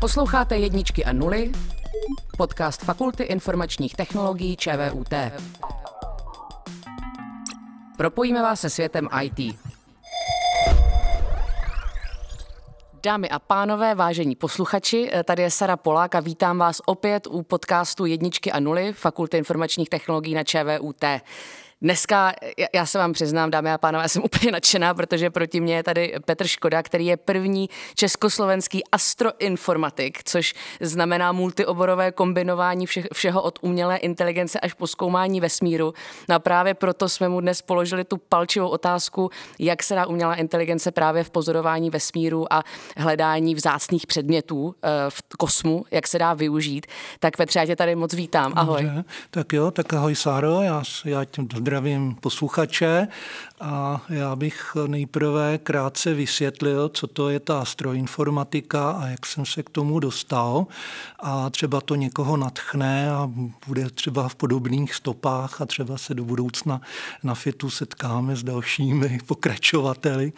Posloucháte jedničky a nuly, podcast Fakulty informačních technologií ČVUT. Propojíme vás se světem IT. Dámy a pánové, vážení posluchači, tady je Sara Polák a vítám vás opět u podcastu Jedničky a nuly Fakulty informačních technologií na ČVUT. Dneska, já se vám přiznám, dámy a pánové, já jsem úplně nadšená, protože proti mně je tady Petr Škoda, který je první československý astroinformatik, což znamená multioborové kombinování vše, všeho od umělé inteligence až po zkoumání vesmíru. No a právě proto jsme mu dnes položili tu palčivou otázku, jak se dá umělá inteligence právě v pozorování vesmíru a hledání vzácných předmětů eh, v kosmu, jak se dá využít. Tak Petře, já tě tady moc vítám. Ahoj. Dobře, tak jo, tak ahoj Sáro, já, já tě zdravím posluchače a já bych nejprve krátce vysvětlil, co to je ta astroinformatika a jak jsem se k tomu dostal a třeba to někoho natchne a bude třeba v podobných stopách a třeba se do budoucna na FITu setkáme s dalšími pokračovateli.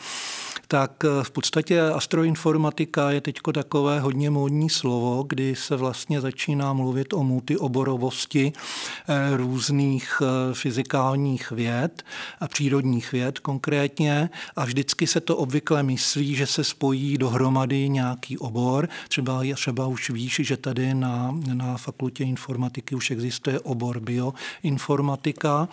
Tak v podstatě astroinformatika je teď takové hodně módní slovo, kdy se vlastně začíná mluvit o multioborovosti eh, různých eh, fyzikálních věd a přírodních přírodních věd konkrétně a vždycky se to obvykle myslí, že se spojí dohromady nějaký obor. Třeba, třeba už víš, že tady na, na fakultě informatiky už existuje obor bioinformatika,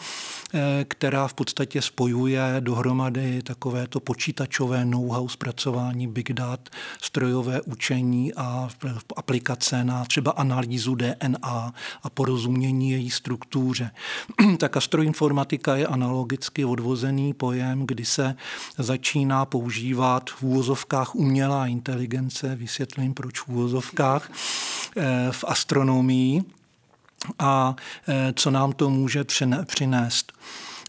eh, která v podstatě spojuje dohromady takovéto počítačové know-how zpracování big dat, strojové učení a aplikace na třeba analýzu DNA a porozumění její struktuře. tak astroinformatika je analogicky odvozený pojem, kdy se začíná používat v úvozovkách umělá inteligence, vysvětlím proč v úvozovkách, eh, v astronomii a eh, co nám to může přinést.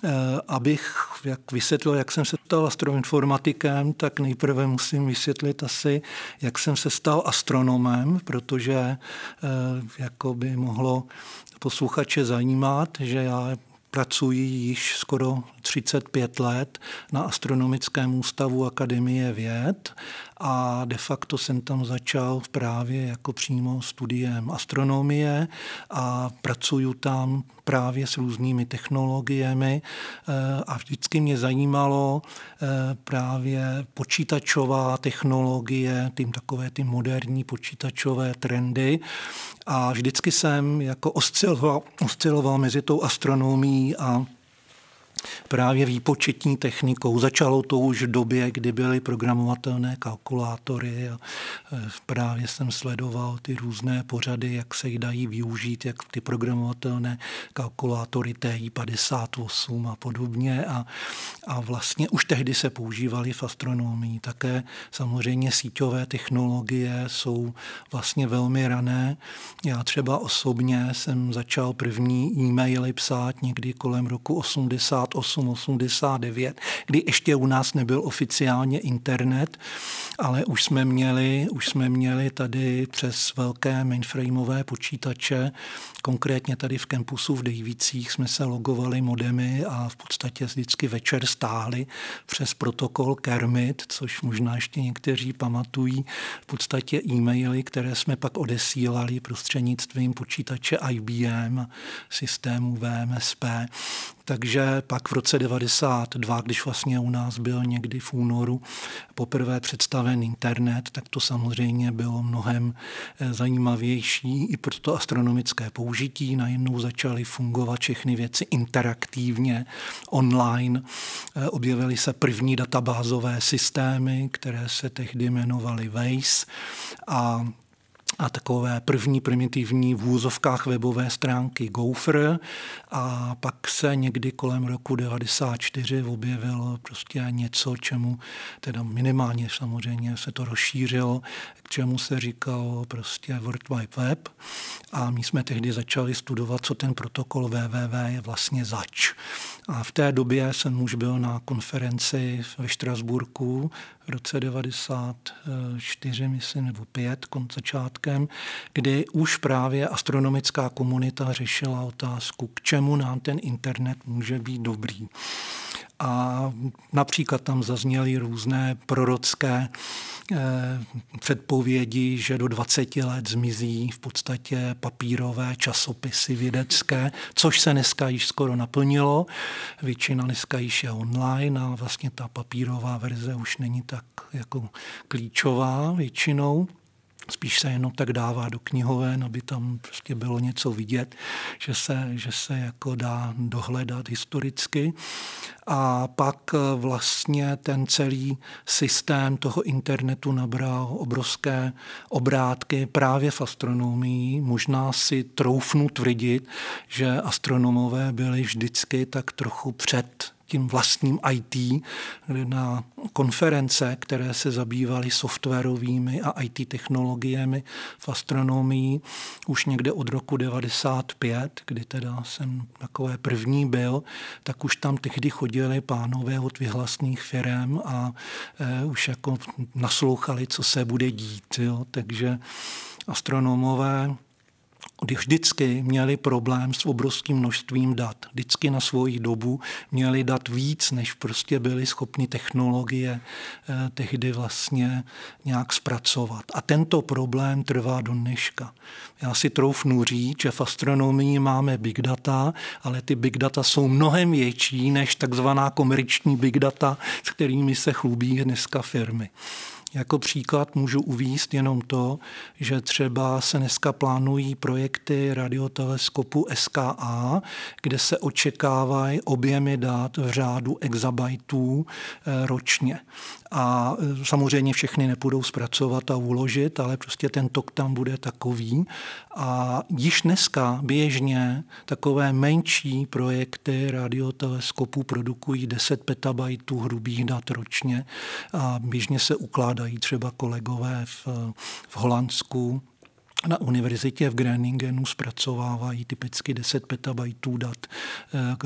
Eh, abych jak vysvětlil, jak jsem se stal astroinformatikem, tak nejprve musím vysvětlit asi, jak jsem se stal astronomem, protože jako by mohlo posluchače zajímat, že já pracuji již skoro 35 let na Astronomickém ústavu Akademie věd a de facto jsem tam začal právě jako přímo studiem astronomie a pracuju tam právě s různými technologiemi eh, a vždycky mě zajímalo eh, právě počítačová technologie, tím takové ty moderní počítačové trendy. A vždycky jsem jako osciloval, osciloval mezi tou astronomií a právě výpočetní technikou. Začalo to už v době, kdy byly programovatelné kalkulátory a e, právě jsem sledoval ty různé pořady, jak se jich dají využít, jak ty programovatelné kalkulátory TI-58 a podobně a, a vlastně už tehdy se používaly v astronomii. Také samozřejmě síťové technologie jsou vlastně velmi rané. Já třeba osobně jsem začal první e-maily psát někdy kolem roku 80 88-89, kdy ještě u nás nebyl oficiálně internet, ale už jsme měli, už jsme měli tady přes velké mainframeové počítače, konkrétně tady v kampusu v Dejvicích jsme se logovali modemy a v podstatě vždycky večer stáhli přes protokol Kermit, což možná ještě někteří pamatují, v podstatě e-maily, které jsme pak odesílali prostřednictvím počítače IBM, systému VMSP. Takže pak v roce 92, když vlastně u nás byl někdy v únoru poprvé představen internet, tak to samozřejmě bylo mnohem eh, zajímavější i pro to astronomické použití. Najednou začaly fungovat všechny věci interaktivně, online. Eh, objevily se první databázové systémy, které se tehdy jmenovaly WACE a a takové první primitivní v úzovkách webové stránky Gopher a pak se někdy kolem roku 94 objevilo prostě něco, čemu teda minimálně samozřejmě se to rozšířilo, k čemu se říkalo prostě World Wide Web a my jsme tehdy začali studovat, co ten protokol www je vlastně zač. A v té době jsem už byl na konferenci ve Štrasburku v roce 94, myslím, nebo 5, začátkem, kdy už právě astronomická komunita řešila otázku, k čemu nám ten internet může být dobrý. A například tam zazněly různé prorocké předpovědi, že do 20 let zmizí v podstatě papírové časopisy vědecké, což se dneska již skoro naplnilo. Většina dneska již je online a vlastně ta papírová verze už není tak jako klíčová většinou. Spíš se jenom tak dává do knihoven, aby tam prostě bylo něco vidět, že se, že se jako dá dohledat historicky. A pak eh, vlastně ten celý systém toho internetu nabral obrovské obrátky právě v astronomii. Možná si troufnu tvrdit, že astronomové byli vždycky tak trochu před tím vlastním IT na konference, které se zabývaly softwarovými a IT technologiemi v astronomii už někde od roku 95, kdy teda jsem takové první byl, tak už tam tehdy chodili pánové od vyhlasných firm a e, už jako naslouchali, co se bude dít. Jo. Takže astronomové když vždycky měli problém s obrovským množstvím dat. Vždycky na svoji dobu měli dat víc, než prostě byly schopni technologie eh, tehdy vlastně nějak zpracovat. A tento problém trvá do dneška. Já si troufnu říct, že v astronomii máme big data, ale ty big data jsou mnohem větší než takzvaná komerční big data, s kterými se chlubí dneska firmy. Jako příklad můžu uvíst jenom to, že třeba se dneska plánují projekty radioteleskopu SKA, kde se očekávají objemy dat v řádu exabajtů eh, ročně. A e, samozřejmě všechny nepůjdou zpracovat a uložit, ale prostě ten tok tam bude takový. A již dneska běžně takové menší projekty radioteleskopů produkují 10 petabajtů hrubých dat ročně a běžně se ukládají třeba kolegové v, v Holandsku, na univerzitě v Greningenu zpracovávají typicky 10 petabajtů dat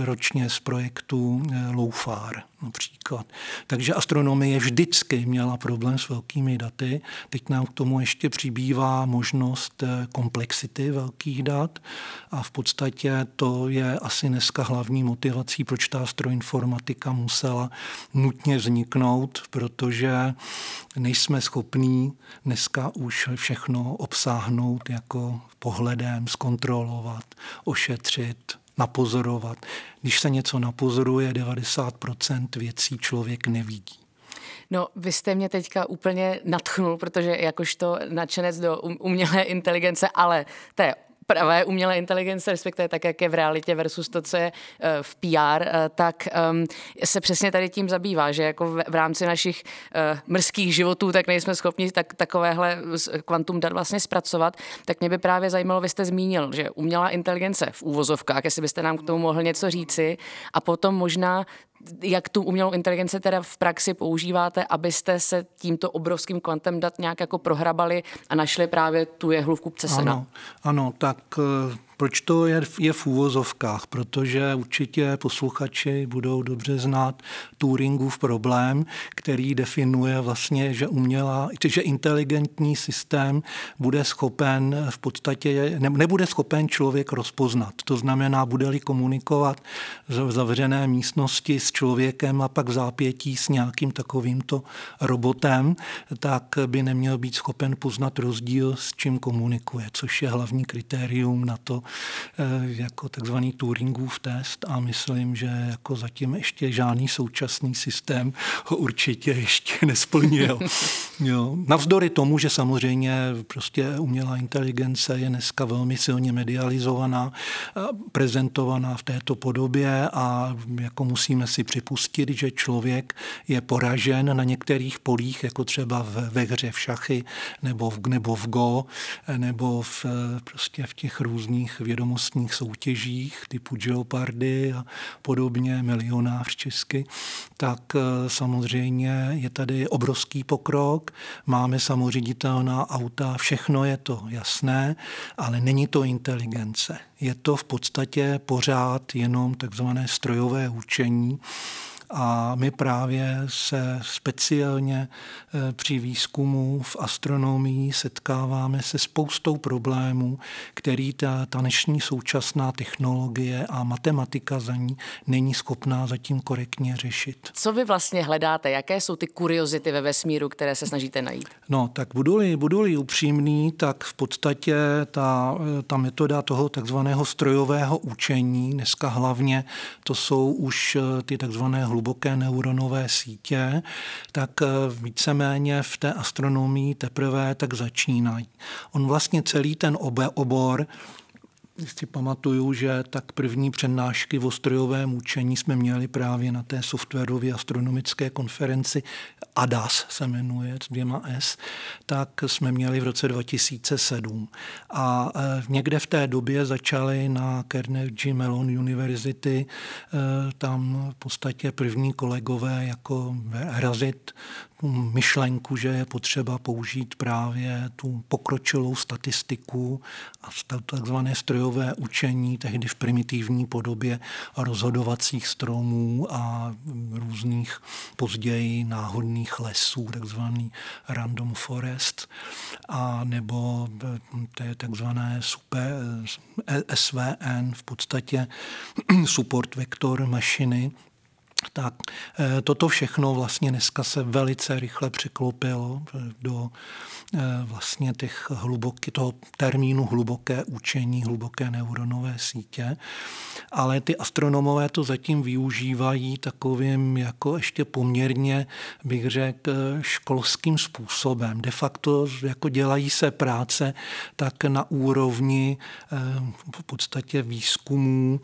e, ročně z projektu e, LOFAR například. Takže astronomie vždycky měla problém s velkými daty. Teď nám k tomu ještě přibývá možnost eh, komplexity velkých dat a v podstatě to je asi dneska hlavní motivací, proč ta astroinformatika musela nutně vzniknout, protože nejsme schopní dneska už všechno obsáhnout jako pohledem, zkontrolovat, ošetřit, napozorovat. Když se něco napozoruje, 90% věcí člověk nevidí. No, vy jste mě teďka úplně natchnul, protože jakožto nadšenec do um, umělé inteligence, ale té pravé umělé inteligence, respektive tak, jak je v realitě versus to, co je eh, v PR, eh, tak ehm, se přesně tady tím zabývá, že jako v rámci našich eh, mrzkých životů tak nejsme schopni tak, takovéhle kvantum dat vlastně zpracovat. Tak mě by právě zajímalo, vy jste zmínil, že umělá inteligence v úvozovkách, jestli byste nám k tomu mohl něco říci, a potom možná jak tu umělou inteligenci teda v praxi používáte, abyste se tímto obrovským kvantem dat nějak jako prohrabali a našli právě tu jehlu v kupce sena? Ano, ano tak eh, proč to je, je v úvozovkách? Protože určitě posluchači budou dobře znát Turingův problém, který definuje vlastně, že umělá, že inteligentní systém bude schopen v podstatě, ne, nebude schopen člověk rozpoznat. To znamená, bude-li komunikovat v zavřené místnosti s člověkem a pak v zápětí s nějakým takovýmto robotem, tak by neměl být schopen poznat rozdíl, s čím komunikuje, což je hlavní kritérium na to, jako takzvaný Turingův test a myslím, že jako zatím ještě žádný současný systém ho určitě ještě nesplnil. Jo. Navzdory tomu, že samozřejmě prostě umělá inteligence je dneska velmi silně medializovaná, prezentovaná v této podobě a jako musíme si připustit, že člověk je poražen na některých polích, jako třeba v, ve hře v šachy nebo v, nebo v go, nebo v, prostě v těch různých vědomostních soutěžích typu Geopardy a podobně, milionář česky, tak eh, samozřejmě je tady obrovský pokrok, máme samoředitelná auta, všechno je to jasné, ale není to inteligence. Je to v podstatě pořád jenom takzvané strojové učení, A my právě se speciálně eh, při výzkumu v astronomii setkáváme se spoustou problémů, který ta, ta dnešní současná technologie a matematika za ní není schopná zatím korektně řešit. Co vy vlastně hledáte? Jaké jsou ty kuriozity ve vesmíru, které se snažíte najít? No, tak budu-li, budu-li upřímný, tak v podstatě ta, ta metoda toho takzvaného strojového učení, dneska hlavně to jsou už eh, ty takzvané hluboké neuronové sítě, tak eh, víceméně v té astronomii teprve tak začínají. On vlastně celý ten obor si pamatuju, že tak první přednášky o strojovém učení jsme měli právě na té softwarové astronomické konferenci ADAS se jmenuje, s dvěma S, tak jsme měli v roce 2007. A e, někde v té době začaly na Carnegie Mellon University e, tam v podstatě první kolegové jako razit myšlenku, že je potřeba použít právě tu pokročilou statistiku a takzvané strojové učení, tehdy v primitivní podobě rozhodovacích stromů a různých později náhodných lesů, takzvaný random forest, a nebo je takzvané super, SVN, v podstatě support vektor mašiny, tak eh, toto všechno vlastně dneska se velice rychle překlopilo do eh, vlastně těch hluboký, toho termínu hluboké učení, hluboké neuronové sítě. Ale ty astronomové to zatím využívají takovým jako ještě poměrně, bych řekl, školským způsobem. De facto jako dělají se práce tak na úrovni eh, v podstatě výzkumů,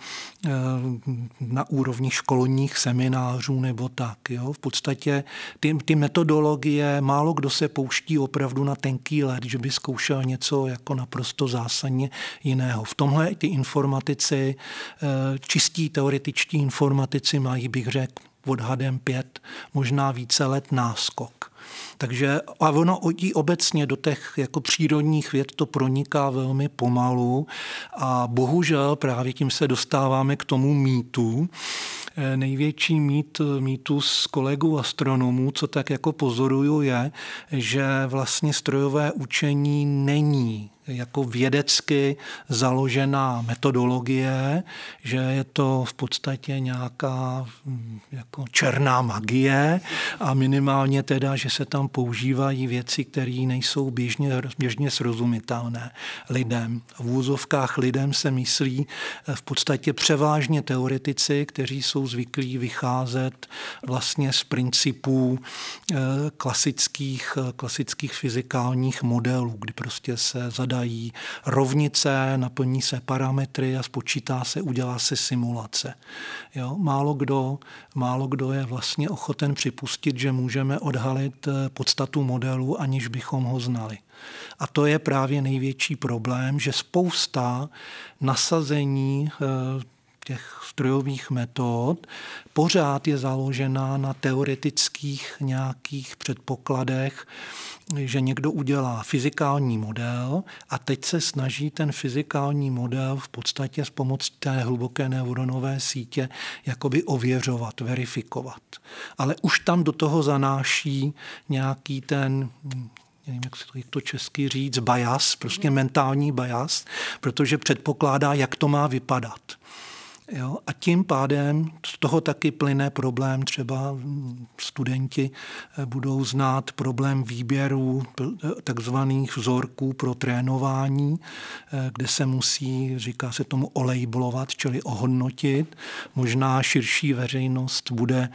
na úrovni školních seminářů, seminářů nebo tak. Jo? V podstatě ty, ty metodologie, málo kdo se pouští opravdu na tenký let, že by zkoušel něco jako naprosto zásadně jiného. V tomhle ty informatici, eh, čistí teoretičtí informatici mají, bych řekl, odhadem pět, možná více let náskok. Takže a ono i obecně do těch jako přírodních věd to proniká velmi pomalu a bohužel právě tím se dostáváme k tomu mýtu. Eh, největší mýt, mýtus kolegů astronomů, co tak jako pozoruju, je, že vlastně strojové učení není jako vědecky založená metodologie, že je to v podstatě nějaká hm, jako černá magie a minimálně teda, že se tam používají věci, které nejsou běžně, běžně srozumitelné lidem. V úzovkách lidem se myslí eh, v podstatě převážně teoretici, kteří jsou zvyklí vycházet vlastně z principů eh, klasických, eh, klasických fyzikálních modelů, kdy prostě se zadá dají rovnice, naplní se parametry a spočítá se, udělá se simulace. Jo? Málo, kdo, málo kdo je vlastně ochoten připustit, že můžeme odhalit eh, podstatu modelu, aniž bychom ho znali. A to je právě největší problém, že spousta nasazení eh, těch strojových metod pořád je založená na teoretických nějakých předpokladech, že někdo udělá fyzikální model a teď se snaží ten fyzikální model v podstatě s pomocí té hluboké neuronové sítě jakoby ověřovat, verifikovat. Ale už tam do toho zanáší nějaký ten nevím, jak to, jak to česky říct, bias, prostě mentální bias, protože předpokládá, jak to má vypadat. Jo? A tím pádem z toho taky plyne problém, třeba studenti eh, budou znát problém výběru eh, takzvaných vzorků pro trénování, eh, kde se musí, říká se tomu, olejblovat, čili ohodnotit. Možná širší veřejnost bude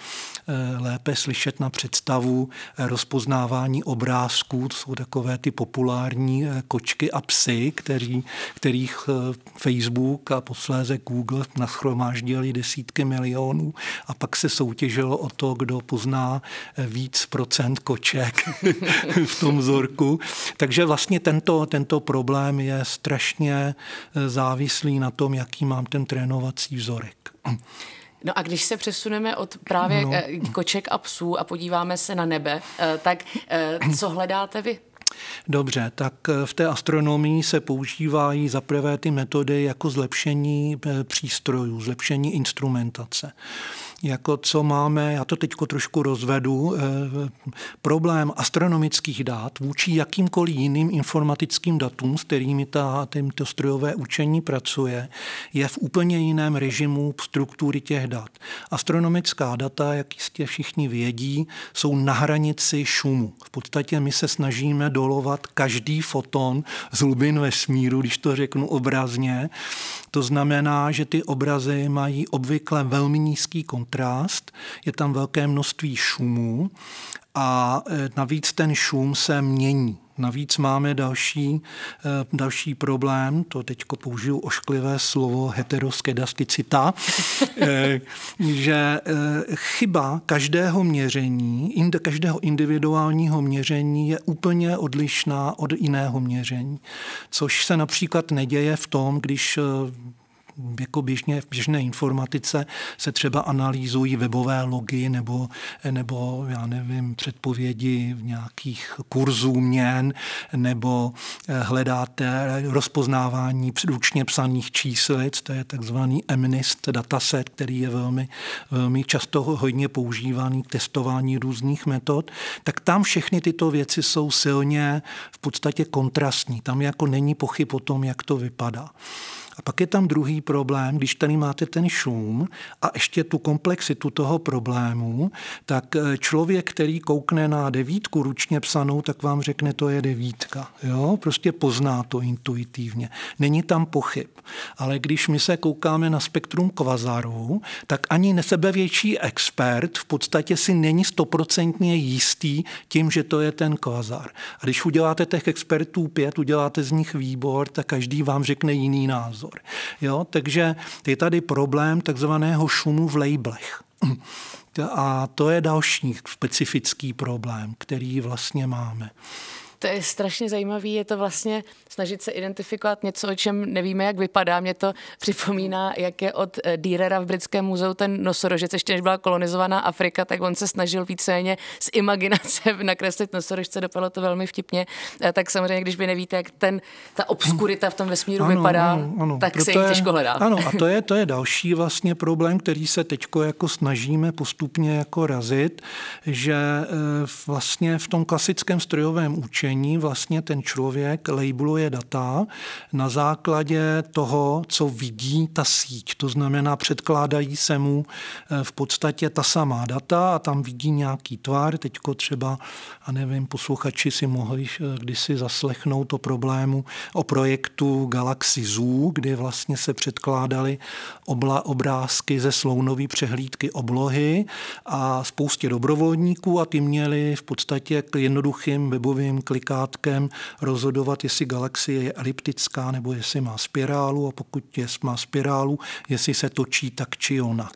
lépe slyšet na představu rozpoznávání obrázků, to jsou takové ty populární kočky a psy, který, kterých Facebook a posléze Google na schromáždili desítky milionů a pak se soutěžilo o to, kdo pozná víc procent koček v tom vzorku. Takže vlastně tento, tento problém je strašně závislý na tom, jaký mám ten trénovací vzorek. No a když se přesuneme od právě no. Eh, koček a psů a podíváme se na nebe, eh, tak eh, co hledáte vy? Dobře, tak eh, v té astronomii se používají zaprvé ty metody jako zlepšení eh, přístrojů, zlepšení instrumentace. Jako co máme, já to teď trošku rozvedu, problém astronomických dát vůči jakýmkoliv jiným informatickým datům, s kterými ta, to strojové učení pracuje, je v úplně jiném režimu struktury těch dat. Astronomická data, jak jistě všichni vědí, jsou na hranici šumu. V podstatě my se snažíme dolovat každý foton z hlubin vesmíru, když to řeknu obrazně. To znamená, že ty obrazy mají obvykle velmi nízký kontrast, je tam velké množství šumů a e, navíc ten šum se mění. Navíc máme další, e, další problém, to teď použiju ošklivé slovo heteroskedasticita, e, že chyba každého měření, každého individuálního měření je úplně odlišná od jiného měření. Což se například neděje v tom, když jako běžně v běžné informatice se třeba analýzují webové logy nebo, nebo já nevím, předpovědi v nějakých kurzů měn nebo eh, hledáte rozpoznávání předučně psaných číslic, to je takzvaný MNIST dataset, který je velmi, velmi často hodně používaný k testování různých metod, tak tam všechny tyto věci jsou silně v podstatě kontrastní. Tam jako není pochyb o tom, jak to vypadá. A pak je tam druhý problém, když tady máte ten šum a ještě tu komplexitu toho problému, tak eh, člověk, který koukne na devítku ručně psanou, tak vám řekne, to je devítka. Jo? Prostě pozná to intuitivně. Není tam pochyb. Ale když my se koukáme na spektrum kvazarů, tak ani nesebevětší expert v podstatě si není stoprocentně jistý tím, že to je ten kvazar. A když uděláte těch expertů pět, uděláte z nich výbor, tak každý vám řekne jiný názor názor. Jo? Takže je tady problém takzvaného šumu v labelech. A to je další specifický problém, který vlastně máme. To je strašně zajímavý, je to vlastně snažit se identifikovat něco, o čem nevíme, jak vypadá. Mě to připomíná, jak je od eh, Dýrera v Britském muzeu ten nosorožec, ještě než byla kolonizovaná Afrika, tak on se snažil víceméně z imaginace nakreslit nosorožce, dopadlo to velmi vtipně. Tak samozřejmě, když vy nevíte, jak ten, ta obskurita v tom vesmíru ano, vypadá, ano, ano. tak Proto se ji těžko hledá. Ano, a to je, to je další vlastně problém, který se teď jako snažíme postupně jako razit, že eh, vlastně v tom klasickém strojovém učení učení vlastně ten člověk labeluje data na základě toho, co vidí ta síť. To znamená, předkládají se mu eh, v podstatě ta samá data a tam vidí nějaký tvar. Teďko třeba, a nevím, posluchači si mohli eh, kdysi zaslechnout o problému o projektu Galaxy Zoo, kdy vlastně se předkládaly obla, obrázky ze slounové přehlídky oblohy a spoustě dobrovolníků a ty měli v podstatě k jednoduchým webovým klik klikátkem rozhodovat, jestli galaxie je eliptická nebo jestli má spirálu a pokud je, má spirálu, jestli se točí tak či onak.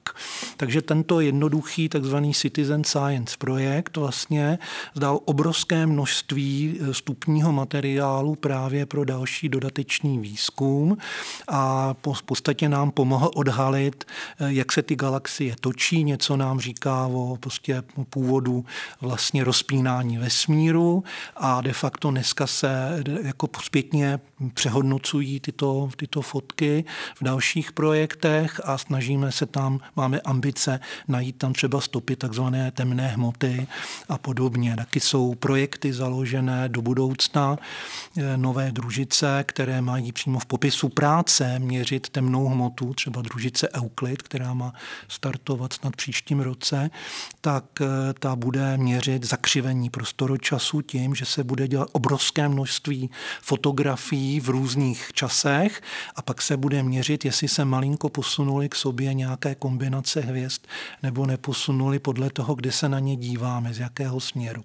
Takže tento jednoduchý takzvaný Citizen Science projekt vlastně zdal obrovské množství eh, stupního materiálu právě pro další dodatečný výzkum a v podstatě nám pomohl odhalit, eh, jak se ty galaxie točí, něco nám říká o prostě původu vlastně rozpínání vesmíru a de facto dneska se jako zpětně přehodnocují tyto, tyto fotky v dalších projektech a snažíme se tam, máme ambice najít tam třeba stopy takzvané temné hmoty a podobně. Taky jsou projekty založené do budoucna, eh, nové družice, které mají přímo v popisu práce měřit temnou hmotu, třeba družice Euclid, která má startovat snad příštím roce, tak eh, ta bude měřit zakřivení prostoročasu tím, že se bude dělat obrovské množství fotografií v různých časech a pak se bude měřit, jestli se malinko posunuli k sobě nějaké kombinace hvězd nebo neposunuli podle toho, kde se na ně díváme, z jakého směru.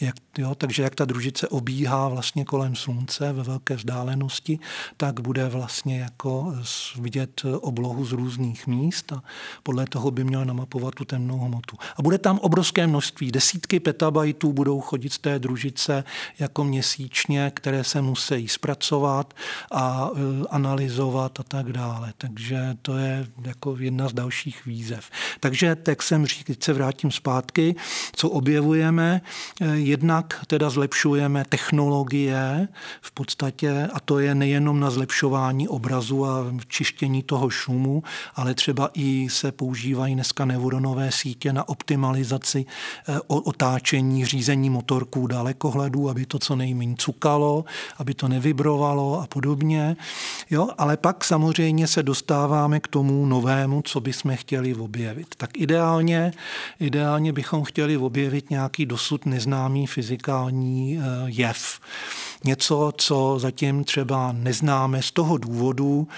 Jak, jo, takže jak ta družice obíhá vlastně kolem slunce ve velké vzdálenosti, tak bude vlastně jako vidět oblohu z různých míst a podle toho by měl namapovat tu temnou hmotu. A bude tam obrovské množství, desítky petabajtů budou chodit z té družice jako měsíčně, které se musí zpracovat a e, analyzovat a tak dále. Takže to je jako jedna z dalších výzev. Takže, tak jsem říkal, teď se vrátím zpátky, co objevujeme, e, jednak teda zlepšujeme technologie v podstatě a to je nejenom na zlepšování obrazu a čištění toho šumu, ale třeba i se používají dneska neuronové sítě na optimalizaci e, otáčení, řízení motorků dalekohledů, aby to co nejméně cukalo, aby to nevibrovalo a podobně. Jo, ale pak samozřejmě se dostáváme k tomu novému, co bychom chtěli objevit. Tak ideálně, ideálně bychom chtěli objevit nějaký dosud neznámý fyzikální eh, jev. Něco, co zatím třeba neznáme z toho důvodu,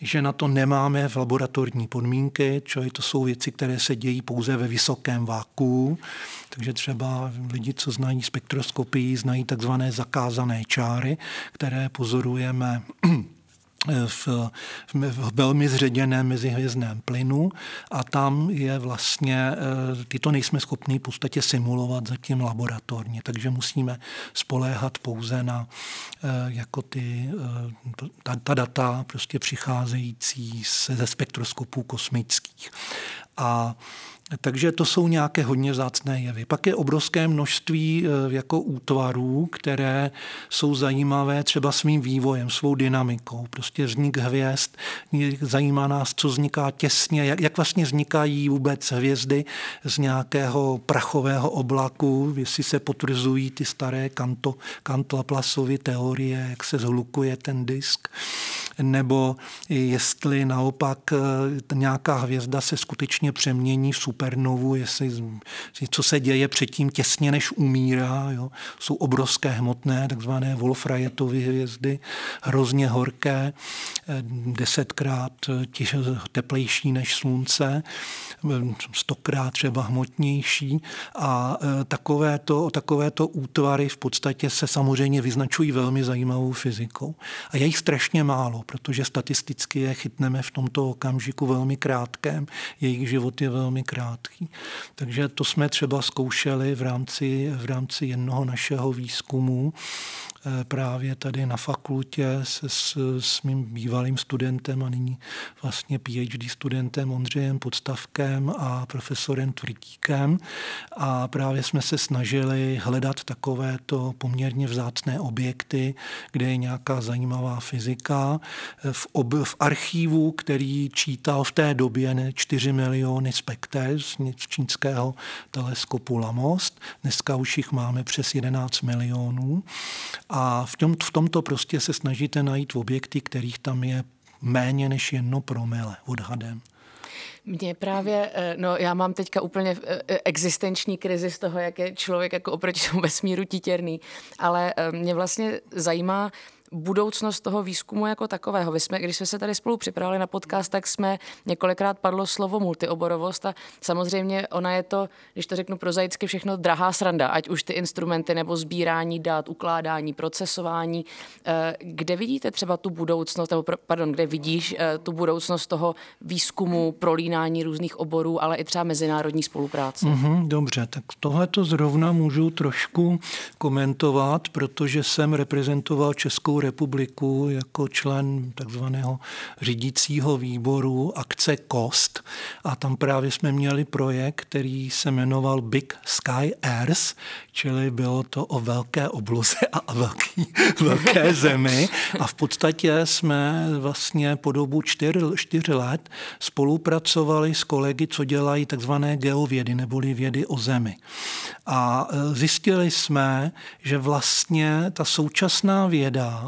že na to nemáme v laboratorní podmínky, čili to jsou věci, které se dějí pouze ve vysokém váku. Takže třeba lidi, co znají spektroskopii, znají takzvané zakázané čáry, které pozorujeme v, v velmi zředěném mezihvězdném plynu a tam je vlastně, eh, ty to nejsme schopni v podstatě simulovat zatím laboratorně, takže musíme spoléhat pouze na eh, jako ty, eh, ta, ta data prostě přicházející ze spektroskopů kosmických. A takže to jsou nějaké hodně vzácné jevy. Pak je obrovské množství e, jako útvarů, které jsou zajímavé třeba svým vývojem, svou dynamikou. Prostě vznik hvězd, zajímá nás, co vzniká těsně, jak, jak vlastně vznikají vůbec hvězdy z nějakého prachového oblaku, jestli se potvrzují ty staré kanto, Kant-Laplasovy teorie, jak se zhlukuje ten disk, nebo jestli naopak e, nějaká hvězda se skutečně přemění v super supernovu, jestli, co se děje předtím těsně než umírá. Jo. Jsou obrovské hmotné, takzvané Wolfrayetovy hvězdy, hrozně horké, eh, desetkrát těž, teplejší než slunce, stokrát třeba hmotnější a eh, takovéto, takovéto útvary v podstatě se samozřejmě vyznačují velmi zajímavou fyzikou. A je jich strašně málo, protože statisticky je chytneme v tomto okamžiku velmi krátkém, jejich život je velmi krátký krátký. Takže to jsme třeba zkoušeli v rámci, v rámci jednoho našeho výzkumu Eh, právě tady na fakultě se s, s mým bývalým studentem a nyní vlastně PhD studentem Ondřejem Podstavkem a profesorem Tvrtíkem a právě jsme se snažili hledat takovéto poměrně vzácné objekty, kde je nějaká zajímavá fyzika. V, ob, v archivu, který čítal v té době ne, 4 miliony spekter z čínského teleskopu Lamost, dneska už jich máme přes 11 milionů a v, tom, v tomto prostě se snažíte najít objekty, kterých tam je méně než jedno promile odhadem. Mně právě, eh, no já mám teďka úplně eh, eh, existenční krizi z toho, jak je člověk jako oproti tomu vesmíru titěrný, ale mě vlastně zajímá, budoucnost toho výzkumu jako takového. Jsme, když jsme se tady spolu připravili na podcast, tak jsme několikrát padlo slovo multioborovost a samozřejmě ona je to, když to řeknu prozaicky, všechno drahá sranda, ať už ty instrumenty nebo sbírání dat, ukládání, procesování. Eh, kde vidíte třeba tu budoucnost, nebo pardon, kde vidíš eh, tu budoucnost toho výzkumu, prolínání různých oborů, ale i třeba mezinárodní spolupráce? Mm-hmm, dobře, tak tohle to zrovna můžu trošku komentovat, protože jsem reprezentoval Českou republiku jako člen takzvaného řídícího výboru akce KOST a tam právě jsme měli projekt, který se jmenoval Big Sky Airs, čili bylo to o velké obloze a velký, velké zemi a v podstatě jsme vlastně po dobu čtyř, čtyř let spolupracovali s kolegy, co dělají takzvané geovědy neboli vědy o zemi. A e, zjistili jsme, že vlastně ta současná věda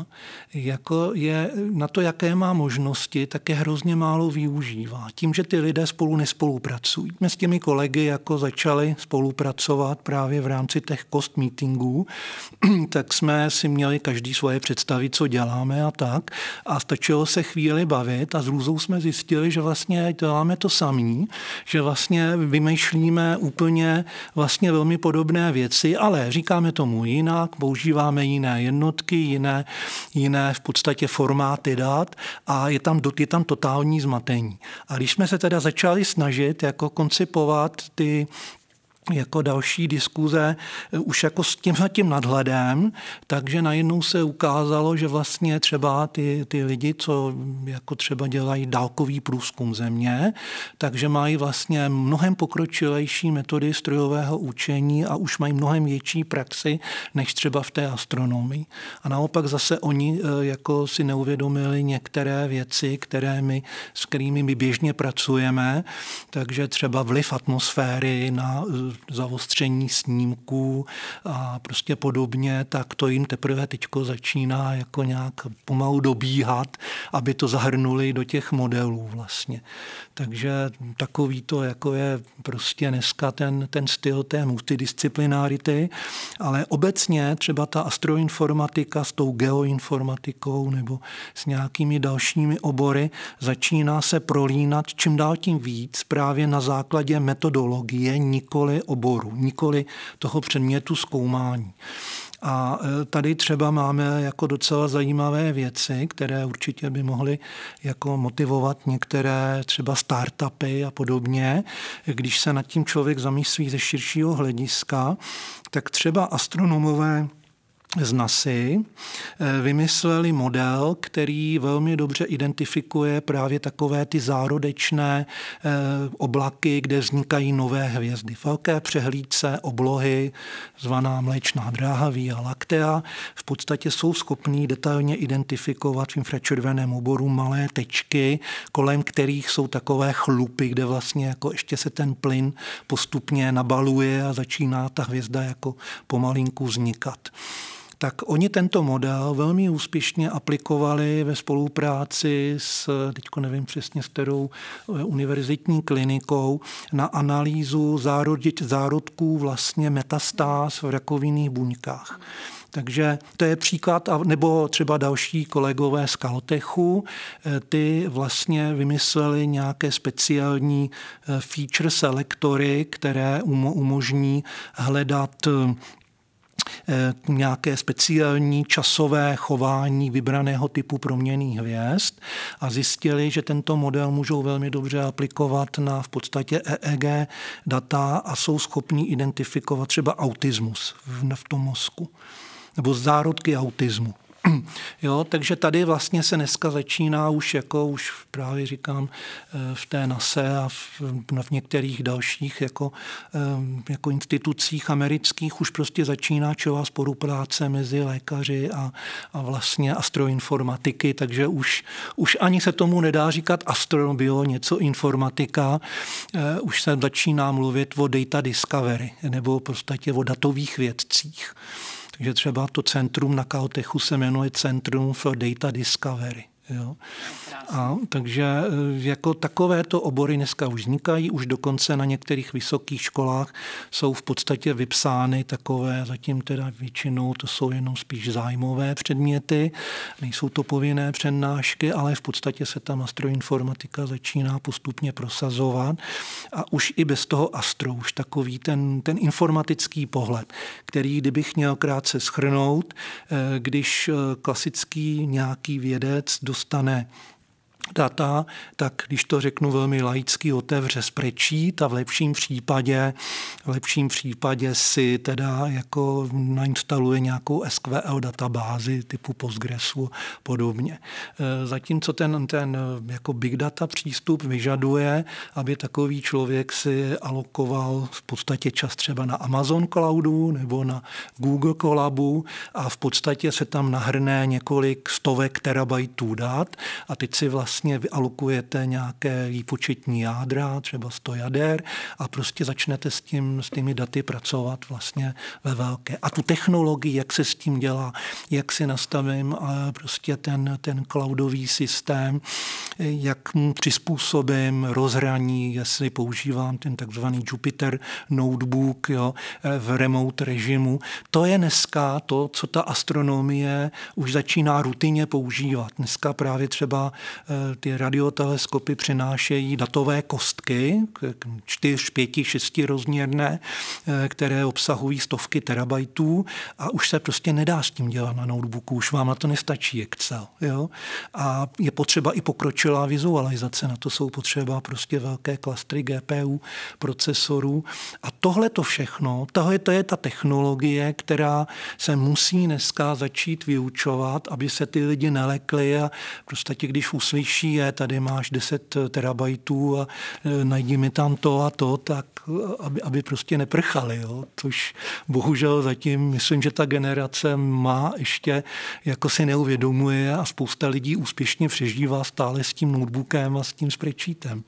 jako je na to, jaké má možnosti, tak je hrozně málo využívá. Tím, že ty lidé spolu nespolupracují. My s těmi kolegy jako začali spolupracovat právě v rámci těch cost meetingů, tak jsme si měli každý svoje představy, co děláme a tak. A stačilo se chvíli bavit a s Růzou jsme zjistili, že vlastně děláme to samý, že vlastně vymýšlíme úplně vlastně velmi podobné věci, ale říkáme tomu jinak, používáme jiné jednotky, jiné, jiné v podstatě formáty dat a je tam, je tam totální zmatení. A když jsme se teda začali snažit jako koncipovat ty jako další diskuze eh, už jako s tím, tím nadhledem, takže najednou se ukázalo, že vlastně třeba ty, ty lidi, co jako třeba dělají dálkový průzkum země, takže mají vlastně mnohem pokročilejší metody strojového učení a už mají mnohem větší praxi, než třeba v té astronomii. A naopak zase oni eh, jako si neuvědomili některé věci, které my, s kterými my běžně pracujeme, takže třeba vliv atmosféry na zaostření snímků a prostě podobně, tak to jim teprve teďko začíná jako nějak pomalu dobíhat, aby to zahrnuli do těch modelů vlastně. Takže takový to jako je prostě dneska ten, ten styl té multidisciplinárity, ale obecně třeba ta astroinformatika s tou geoinformatikou nebo s nějakými dalšími obory začíná se prolínat čím dál tím víc právě na základě metodologie, nikoli oboru, nikoli toho předmětu zkoumání. A e, tady třeba máme jako docela zajímavé věci, které určitě by mohly jako motivovat některé třeba startupy a podobně. Když se nad tím člověk zamyslí ze širšího hlediska, tak třeba astronomové z NASY eh, vymysleli model, který velmi dobře identifikuje právě takové ty zárodečné eh, oblaky, kde vznikají nové hvězdy. Velké přehlídce oblohy, zvaná mléčná dráha Via Lactea, v podstatě jsou schopní detailně identifikovat v infračerveném oboru malé tečky, kolem kterých jsou takové chlupy, kde vlastně jako ještě se ten plyn postupně nabaluje a začíná ta hvězda jako pomalinku vznikat tak oni tento model velmi úspěšně aplikovali ve spolupráci s, teďko nevím přesně s kterou eh, univerzitní klinikou, na analýzu zárodků vlastně metastáz v rakovinných buňkách. Takže to je příklad, nebo třeba další kolegové z Caltechu, eh, ty vlastně vymysleli nějaké speciální eh, feature selektory, které umožní hledat nějaké speciální časové chování vybraného typu proměných hvězd a zjistili, že tento model můžou velmi dobře aplikovat na v podstatě EEG data a jsou schopní identifikovat třeba autismus v, tom mozku nebo zárodky autismu. Jo, takže tady vlastně se dneska začíná už jako už právě říkám eh, v té NASE a v, v některých dalších jako, eh, jako institucích amerických už prostě začíná čová spolupráce mezi lékaři a, a vlastně astroinformatiky, takže už, už ani se tomu nedá říkat astrobio, něco informatika, eh, už se začíná mluvit o data discovery nebo v podstatě o datových vědcích že třeba to centrum na Caltechu se jmenuje Centrum for Data Discovery. Jo. A, takže e, jako takovéto obory dneska už vznikají, už dokonce na některých vysokých školách jsou v podstatě vypsány takové, zatím teda většinou to jsou jenom spíš zájmové předměty, nejsou to povinné přednášky, ale v podstatě se tam astroinformatika začíná postupně prosazovat a už i bez toho astro, už takový ten, ten informatický pohled, který kdybych měl krátce schrnout, e, když e, klasický nějaký vědec dostane data, tak když to řeknu velmi laicky, otevře sprečít a v lepším případě, v lepším případě si teda jako nainstaluje nějakou SQL databázi typu Postgresu podobně. E, zatímco ten, ten jako big data přístup vyžaduje, aby takový člověk si alokoval v podstatě čas třeba na Amazon Cloudu nebo na Google Colabu a v podstatě se tam nahrne několik stovek terabajtů dat a teď si vlastně vlastně vyalokujete nějaké výpočetní jádra, třeba 100 jader a prostě začnete s, tím, s těmi daty pracovat vlastně ve velké. A tu technologii, jak se s tím dělá, jak si nastavím prostě ten, ten cloudový systém, jak mu přizpůsobím rozhraní, jestli používám ten takzvaný Jupyter notebook jo, v remote režimu. To je dneska to, co ta astronomie už začíná rutině používat. Dneska právě třeba ty radioteleskopy přinášejí datové kostky, čtyř, pěti, šesti rozměrné, které obsahují stovky terabajtů a už se prostě nedá s tím dělat na notebooku, už vám na to nestačí Excel. Jo? A je potřeba i pokročilá vizualizace, na to jsou potřeba prostě velké klastry GPU, procesorů. A tohle to všechno, tohle to je ta technologie, která se musí dneska začít vyučovat, aby se ty lidi nelekli a prostě když uslyší, je, tady máš 10 terabajtů a e, najdi mi tam to a to, tak aby, aby prostě neprchali. Jo? Což bohužel zatím, myslím, že ta generace má ještě, jako si neuvědomuje a spousta lidí úspěšně přežívá stále s tím notebookem a s tím spreadsheetem.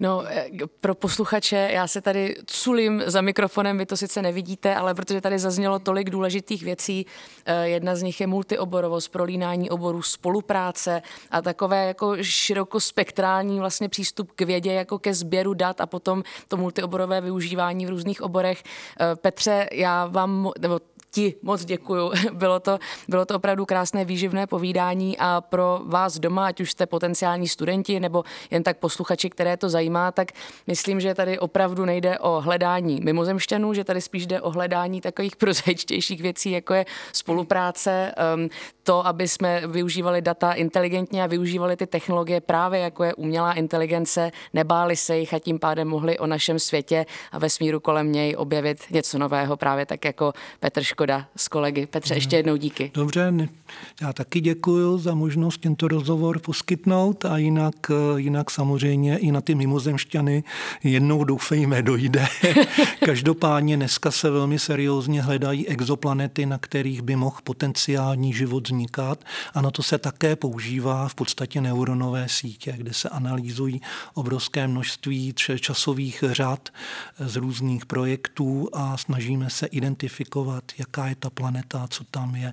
No, eh, pro posluchače, já se tady culím za mikrofonem, vy to sice nevidíte, ale protože tady zaznělo tolik důležitých věcí, eh, jedna z nich je multioborovost, prolínání oborů, spolupráce a takové jako širokospektrální vlastně přístup k vědě, jako ke sběru dat a potom to multioborové využívání v různých oborech. Eh, Petře, já vám, nebo ti moc děkuju. Bylo to, bylo to opravdu krásné výživné povídání a pro vás doma, ať už jste potenciální studenti nebo jen tak posluchači, které to zajímá, tak myslím, že tady opravdu nejde o hledání mimozemšťanů, že tady spíš jde o hledání takových prozaičtějších věcí, jako je spolupráce, um, to, aby jsme využívali data inteligentně a využívali ty technologie právě jako je umělá inteligence, nebáli se jich a tím pádem mohli o našem světě a vesmíru kolem něj objevit něco nového, právě tak jako Petr Ško Škoda s kolegy. Petře, ještě jednou díky. Dobře, já taky děkuji za možnost tento rozhovor poskytnout a jinak, jinak samozřejmě i na ty mimozemšťany jednou doufejme dojde. Každopádně dneska se velmi seriózně hledají exoplanety, na kterých by mohl potenciální život vznikat a na to se také používá v podstatě neuronové sítě, kde se analýzují obrovské množství časových řad z různých projektů a snažíme se identifikovat, jak jaká je ta planeta, co tam je,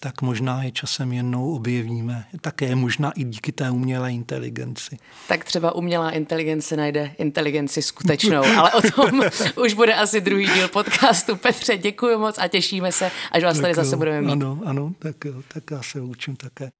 tak možná je časem jednou objevíme. Také možná i díky té umělé inteligenci. Tak třeba umělá inteligence najde inteligenci skutečnou, ale o tom už bude asi druhý díl podcastu. Petře, děkuji moc a těšíme se, až vás tak tady zase budeme mít. Ano, ano, tak, tak já se učím také.